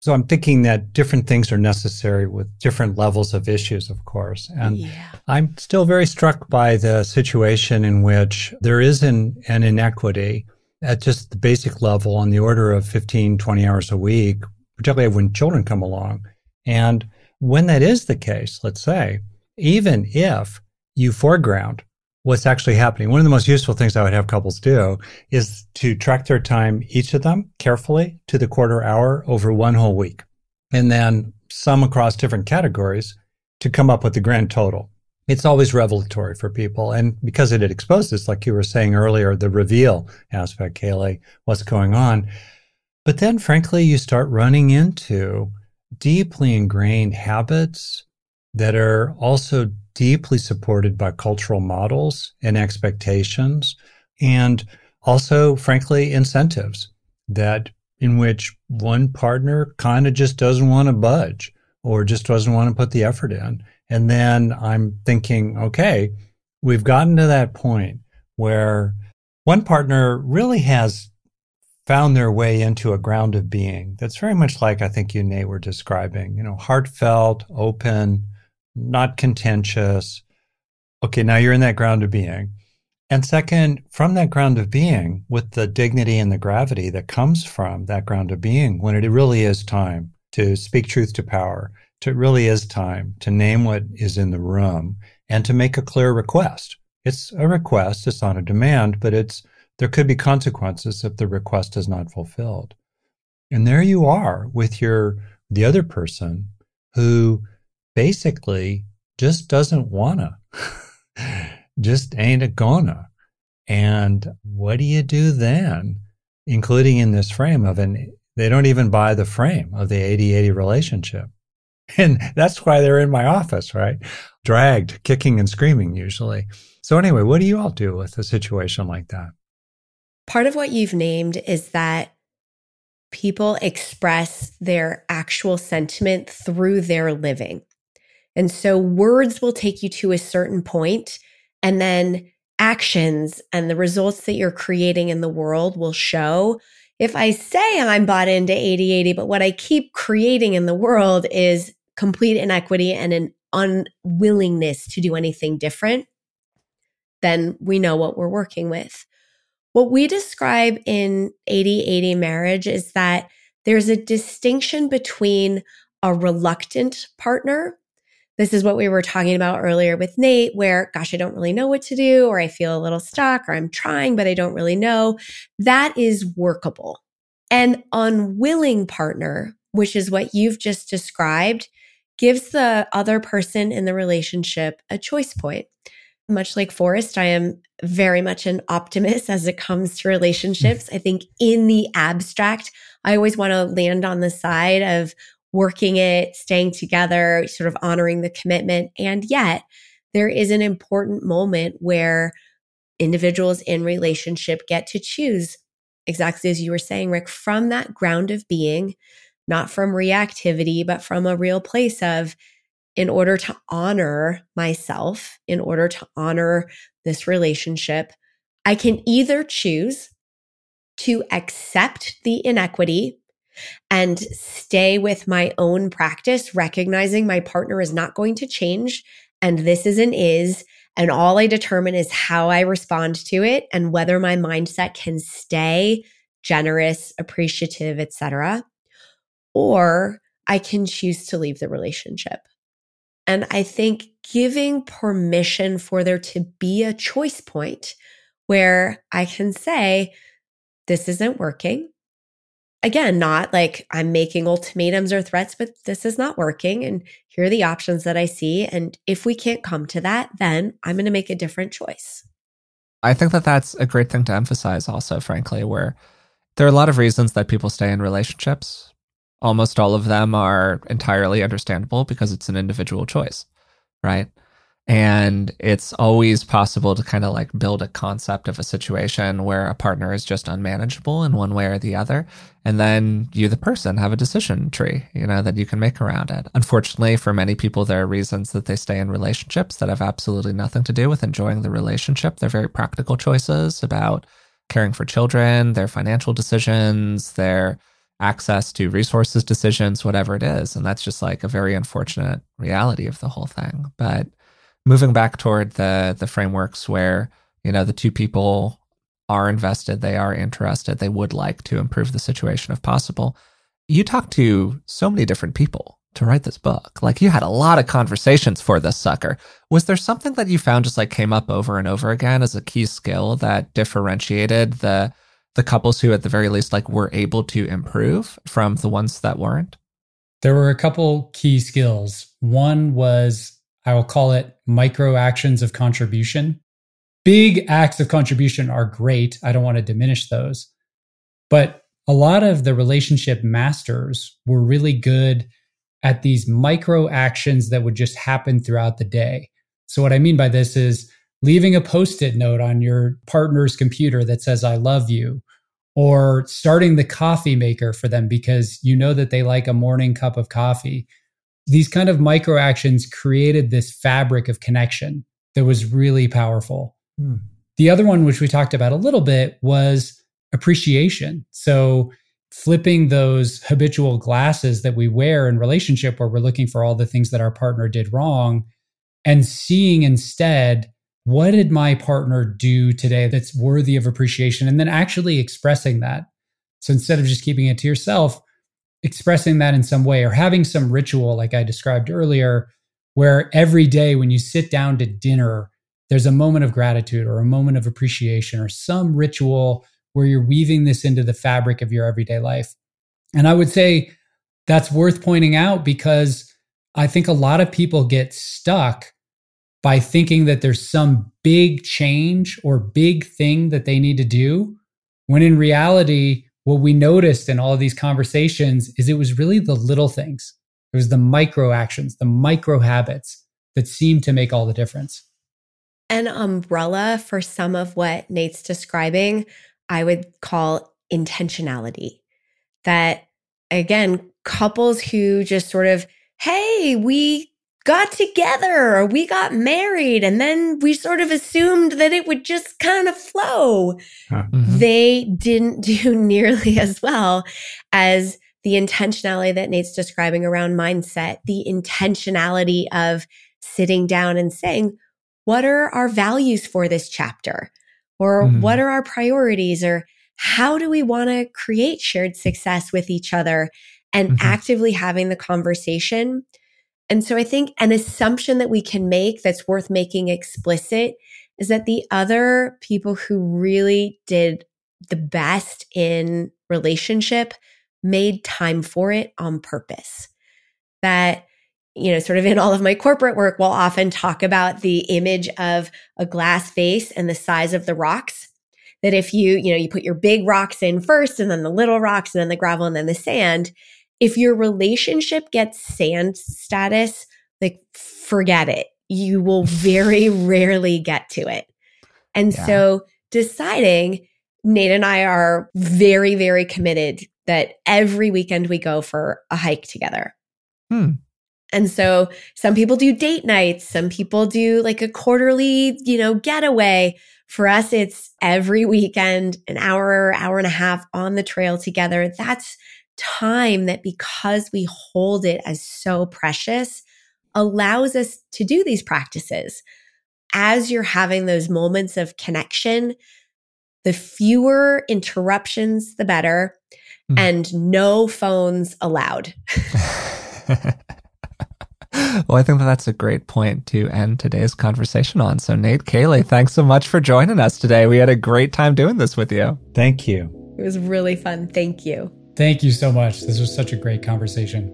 so I'm thinking that different things are necessary with different levels of issues, of course. And yeah. I'm still very struck by the situation in which there is an, an inequity at just the basic level on the order of 15, 20 hours a week, particularly when children come along. And when that is the case, let's say, even if you foreground what's actually happening. One of the most useful things I would have couples do is to track their time, each of them carefully to the quarter hour over one whole week, and then sum across different categories to come up with the grand total. It's always revelatory for people. And because it had exposed exposes, like you were saying earlier, the reveal aspect, Kaley, what's going on. But then, frankly, you start running into deeply ingrained habits that are also deeply supported by cultural models and expectations, and also, frankly, incentives that in which one partner kind of just doesn't want to budge or just doesn't want to put the effort in. And then I'm thinking, okay, we've gotten to that point where one partner really has found their way into a ground of being that's very much like I think you, Nate, were describing, you know, heartfelt, open, not contentious. Okay, now you're in that ground of being. And second, from that ground of being, with the dignity and the gravity that comes from that ground of being, when it really is time to speak truth to power, to it really is time to name what is in the room and to make a clear request. It's a request, it's not a demand, but it's there could be consequences if the request is not fulfilled. And there you are with your the other person who basically just doesn't wanna, just ain't a gonna. And what do you do then, including in this frame of an, they don't even buy the frame of the 80 80 relationship. And that's why they're in my office, right? Dragged, kicking and screaming usually. So, anyway, what do you all do with a situation like that? Part of what you've named is that people express their actual sentiment through their living. And so words will take you to a certain point and then actions and the results that you're creating in the world will show. If I say I'm bought into 80 80, but what I keep creating in the world is complete inequity and an unwillingness to do anything different, then we know what we're working with. What we describe in 80 80 marriage is that there's a distinction between a reluctant partner this is what we were talking about earlier with Nate, where, gosh, I don't really know what to do, or I feel a little stuck, or I'm trying, but I don't really know. That is workable. An unwilling partner, which is what you've just described, gives the other person in the relationship a choice point. Much like Forrest, I am very much an optimist as it comes to relationships. I think in the abstract, I always want to land on the side of working it, staying together, sort of honoring the commitment. And yet, there is an important moment where individuals in relationship get to choose exactly as you were saying, Rick, from that ground of being, not from reactivity, but from a real place of, in order to honor myself, in order to honor this relationship, I can either choose to accept the inequity and stay with my own practice, recognizing my partner is not going to change and this is an is. And all I determine is how I respond to it and whether my mindset can stay generous, appreciative, etc. Or I can choose to leave the relationship. And I think giving permission for there to be a choice point where I can say, this isn't working. Again, not like I'm making ultimatums or threats, but this is not working. And here are the options that I see. And if we can't come to that, then I'm going to make a different choice. I think that that's a great thing to emphasize, also, frankly, where there are a lot of reasons that people stay in relationships. Almost all of them are entirely understandable because it's an individual choice, right? And it's always possible to kind of like build a concept of a situation where a partner is just unmanageable in one way or the other. And then you, the person, have a decision tree, you know, that you can make around it. Unfortunately, for many people, there are reasons that they stay in relationships that have absolutely nothing to do with enjoying the relationship. They're very practical choices about caring for children, their financial decisions, their access to resources decisions, whatever it is. And that's just like a very unfortunate reality of the whole thing. But moving back toward the the frameworks where you know the two people are invested, they are interested, they would like to improve the situation if possible. You talk to so many different people to write this book. Like you had a lot of conversations for this sucker. Was there something that you found just like came up over and over again as a key skill that differentiated the the couples who at the very least like were able to improve from the ones that weren't? There were a couple key skills. One was I will call it micro actions of contribution. Big acts of contribution are great. I don't want to diminish those. But a lot of the relationship masters were really good at these micro actions that would just happen throughout the day. So, what I mean by this is leaving a post it note on your partner's computer that says, I love you, or starting the coffee maker for them because you know that they like a morning cup of coffee these kind of micro actions created this fabric of connection that was really powerful. Hmm. The other one, which we talked about a little bit, was appreciation. So, flipping those habitual glasses that we wear in relationship where we're looking for all the things that our partner did wrong and seeing instead what did my partner do today that's worthy of appreciation and then actually expressing that so instead of just keeping it to yourself expressing that in some way or having some ritual, like I described earlier, where every day when you sit down to dinner, there's a moment of gratitude or a moment of appreciation or some ritual where you're weaving this into the fabric of your everyday life. And I would say that's worth pointing out because I think a lot of people get stuck by thinking that there's some big change or big thing that they need to do, when in reality, what we noticed in all of these conversations is it was really the little things. It was the micro actions, the micro habits that seemed to make all the difference. An umbrella for some of what Nate's describing, I would call intentionality. That again, couples who just sort of, hey, we got together or we got married and then we sort of assumed that it would just kind of flow. Mm-hmm. They didn't do nearly as well as the intentionality that Nate's describing around mindset, the intentionality of sitting down and saying, what are our values for this chapter? Or mm-hmm. what are our priorities? Or how do we want to create shared success with each other? And mm-hmm. actively having the conversation and so I think an assumption that we can make that's worth making explicit is that the other people who really did the best in relationship made time for it on purpose. That, you know, sort of in all of my corporate work, we'll often talk about the image of a glass vase and the size of the rocks. That if you, you know, you put your big rocks in first and then the little rocks and then the gravel and then the sand, if your relationship gets sand status, like forget it. You will very rarely get to it. And yeah. so deciding Nate and I are very, very committed that every weekend we go for a hike together. Hmm. And so some people do date nights, some people do like a quarterly, you know, getaway. For us, it's every weekend, an hour, hour and a half on the trail together. That's time that because we hold it as so precious allows us to do these practices. As you're having those moments of connection, the fewer interruptions, the better, mm. and no phones allowed. well, I think that that's a great point to end today's conversation on. So, Nate, Kaley, thanks so much for joining us today. We had a great time doing this with you. Thank you. It was really fun. Thank you. Thank you so much. This was such a great conversation.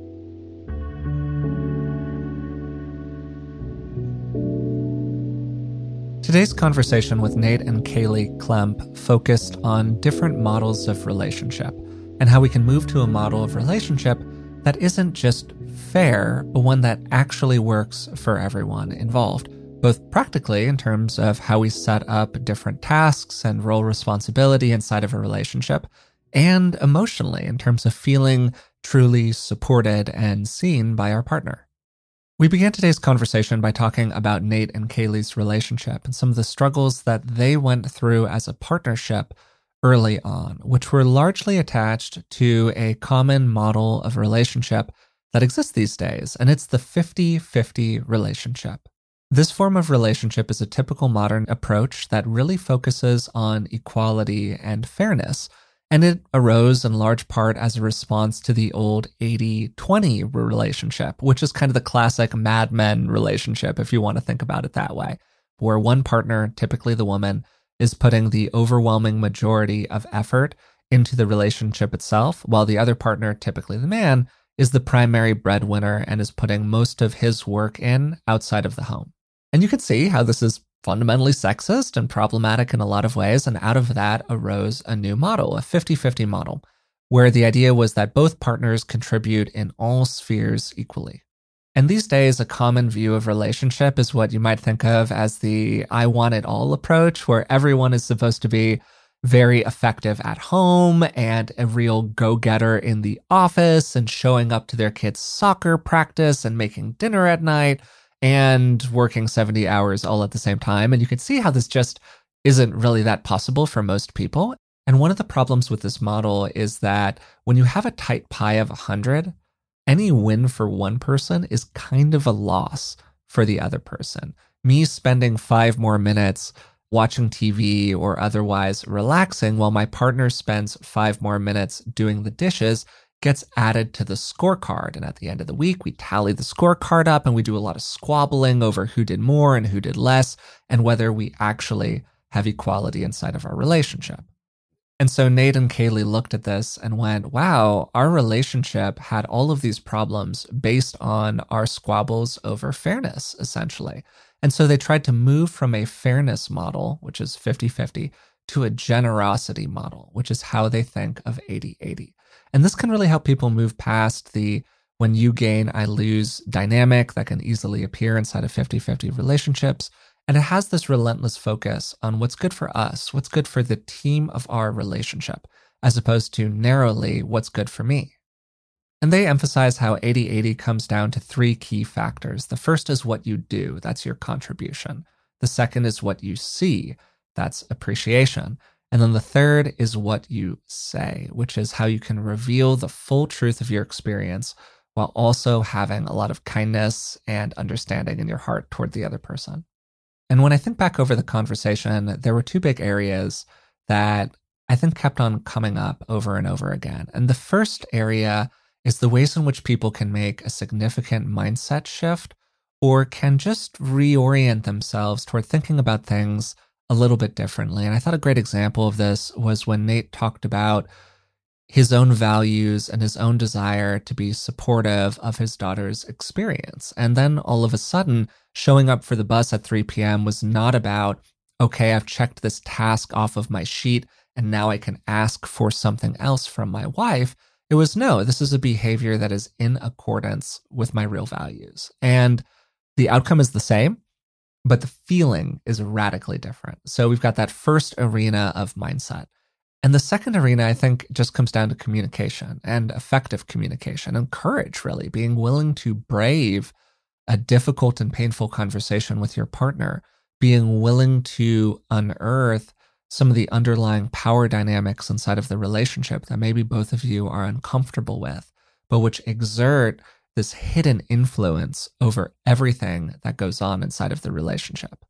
Today's conversation with Nate and Kaley Klemp focused on different models of relationship and how we can move to a model of relationship that isn't just fair, but one that actually works for everyone involved, both practically in terms of how we set up different tasks and role responsibility inside of a relationship, and emotionally in terms of feeling truly supported and seen by our partner. We began today's conversation by talking about Nate and Kaley's relationship and some of the struggles that they went through as a partnership early on, which were largely attached to a common model of relationship that exists these days, and it's the 50 50 relationship. This form of relationship is a typical modern approach that really focuses on equality and fairness, and it arose in large part as a response to the old 80 20 relationship, which is kind of the classic Mad Men relationship, if you want to think about it that way, where one partner, typically the woman, is putting the overwhelming majority of effort into the relationship itself, while the other partner, typically the man, is the primary breadwinner and is putting most of his work in outside of the home. And you can see how this is fundamentally sexist and problematic in a lot of ways. And out of that arose a new model, a 50 50 model, where the idea was that both partners contribute in all spheres equally. And these days, a common view of relationship is what you might think of as the I want it all approach, where everyone is supposed to be very effective at home and a real go getter in the office and showing up to their kids' soccer practice and making dinner at night and working 70 hours all at the same time. And you can see how this just isn't really that possible for most people. And one of the problems with this model is that when you have a tight pie of 100, any win for one person is kind of a loss for the other person. Me spending five more minutes watching TV or otherwise relaxing while my partner spends five more minutes doing the dishes gets added to the scorecard. And at the end of the week, we tally the scorecard up and we do a lot of squabbling over who did more and who did less and whether we actually have equality inside of our relationship. And so Nate and Kaley looked at this and went, wow, our relationship had all of these problems based on our squabbles over fairness, essentially. And so they tried to move from a fairness model, which is 50 50, to a generosity model, which is how they think of 80 80. And this can really help people move past the when you gain, I lose dynamic that can easily appear inside of 50 50 relationships. And it has this relentless focus on what's good for us, what's good for the team of our relationship, as opposed to narrowly what's good for me. And they emphasize how 80 80 comes down to three key factors. The first is what you do, that's your contribution. The second is what you see, that's appreciation. And then the third is what you say, which is how you can reveal the full truth of your experience while also having a lot of kindness and understanding in your heart toward the other person. And when I think back over the conversation, there were two big areas that I think kept on coming up over and over again. And the first area is the ways in which people can make a significant mindset shift or can just reorient themselves toward thinking about things a little bit differently. And I thought a great example of this was when Nate talked about his own values and his own desire to be supportive of his daughter's experience. And then all of a sudden, showing up for the bus at 3 p.m. was not about, okay, I've checked this task off of my sheet and now I can ask for something else from my wife. It was no, this is a behavior that is in accordance with my real values. And the outcome is the same, but the feeling is radically different. So we've got that first arena of mindset. And the second arena, I think, just comes down to communication and effective communication and courage, really, being willing to brave a difficult and painful conversation with your partner, being willing to unearth some of the underlying power dynamics inside of the relationship that maybe both of you are uncomfortable with, but which exert this hidden influence over everything that goes on inside of the relationship.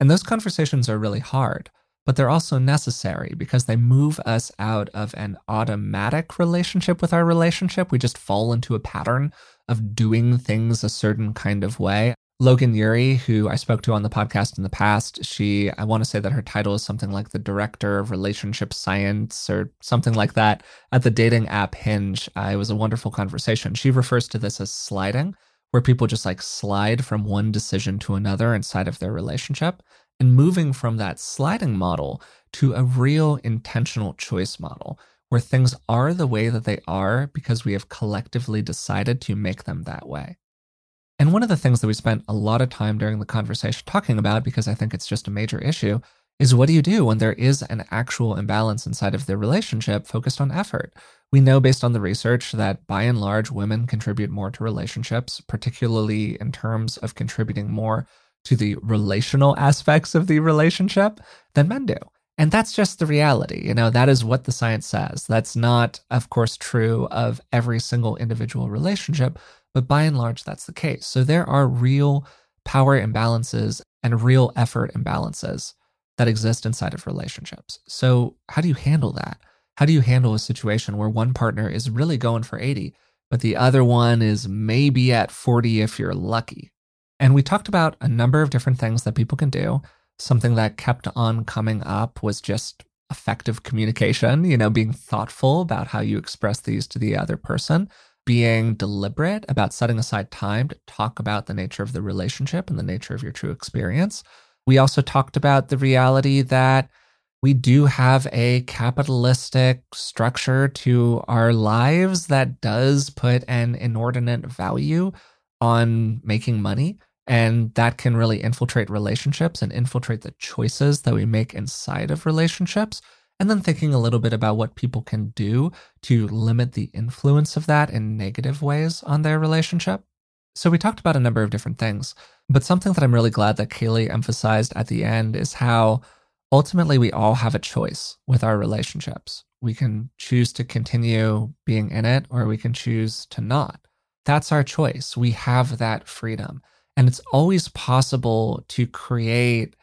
And those conversations are really hard, but they're also necessary because they move us out of an automatic relationship with our relationship. We just fall into a pattern of doing things a certain kind of way. Logan Ury, who I spoke to on the podcast in the past, she, I want to say that her title is something like the Director of Relationship Science or something like that at the dating app Hinge. Uh, it was a wonderful conversation. She refers to this as sliding, where people just like slide from one decision to another inside of their relationship and moving from that sliding model to a real intentional choice model where things are the way that they are because we have collectively decided to make them that way. And one of the things that we spent a lot of time during the conversation talking about, because I think it's just a major issue, is what do you do when there is an actual imbalance inside of the relationship focused on effort? We know based on the research that by and large, women contribute more to relationships, particularly in terms of contributing more to the relational aspects of the relationship than men do. And that's just the reality. You know, that is what the science says. That's not, of course, true of every single individual relationship, but by and large, that's the case. So there are real power imbalances and real effort imbalances that exist inside of relationships. So, how do you handle that? How do you handle a situation where one partner is really going for 80, but the other one is maybe at 40 if you're lucky? And we talked about a number of different things that people can do. Something that kept on coming up was just effective communication, you know, being thoughtful about how you express these to the other person being deliberate about setting aside time to talk about the nature of the relationship and the nature of your true experience. We also talked about the reality that we do have a capitalistic structure to our lives that does put an inordinate value on making money. And that can really infiltrate relationships and infiltrate the choices that we make inside of relationships and then thinking a little bit about what people can do to limit the influence of that in negative ways on their relationship. So, we talked about a number of different things, but something that I'm really glad that Kaley emphasized at the end is how ultimately we all have a choice with our relationships. We can choose to continue being in it or we can choose to not. That's our choice. We have that freedom. And it's always possible to create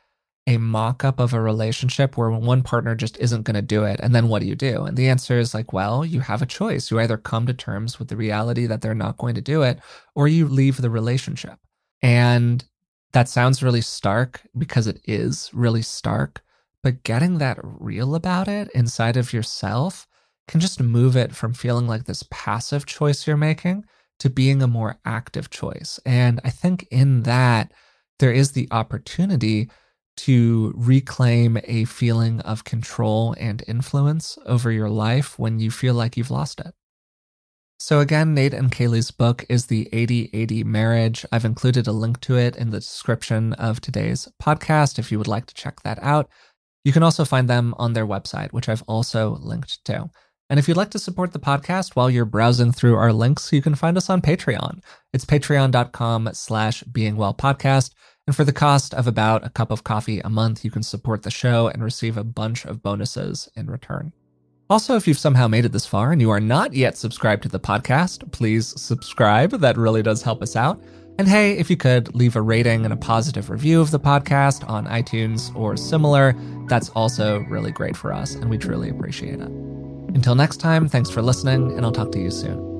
a mock up of a relationship where one partner just isn't going to do it. And then what do you do? And the answer is like, well, you have a choice. You either come to terms with the reality that they're not going to do it or you leave the relationship. And that sounds really stark because it is really stark. But getting that real about it inside of yourself can just move it from feeling like this passive choice you're making to being a more active choice. And I think in that, there is the opportunity to reclaim a feeling of control and influence over your life when you feel like you've lost it. So, again, Nate and Kaley's book is The 80 80 Marriage. I've included a link to it in the description of today's podcast if you would like to check that out. You can also find them on their website, which I've also linked to. And if you'd like to support the podcast while you're browsing through our links, you can find us on Patreon. It's patreon.com slash beingwellpodcast. And for the cost of about a cup of coffee a month, you can support the show and receive a bunch of bonuses in return. Also, if you've somehow made it this far and you are not yet subscribed to the podcast, please subscribe. That really does help us out. And hey, if you could leave a rating and a positive review of the podcast on iTunes or similar, that's also really great for us, and we truly appreciate it. Until next time, thanks for listening, and I'll talk to you soon.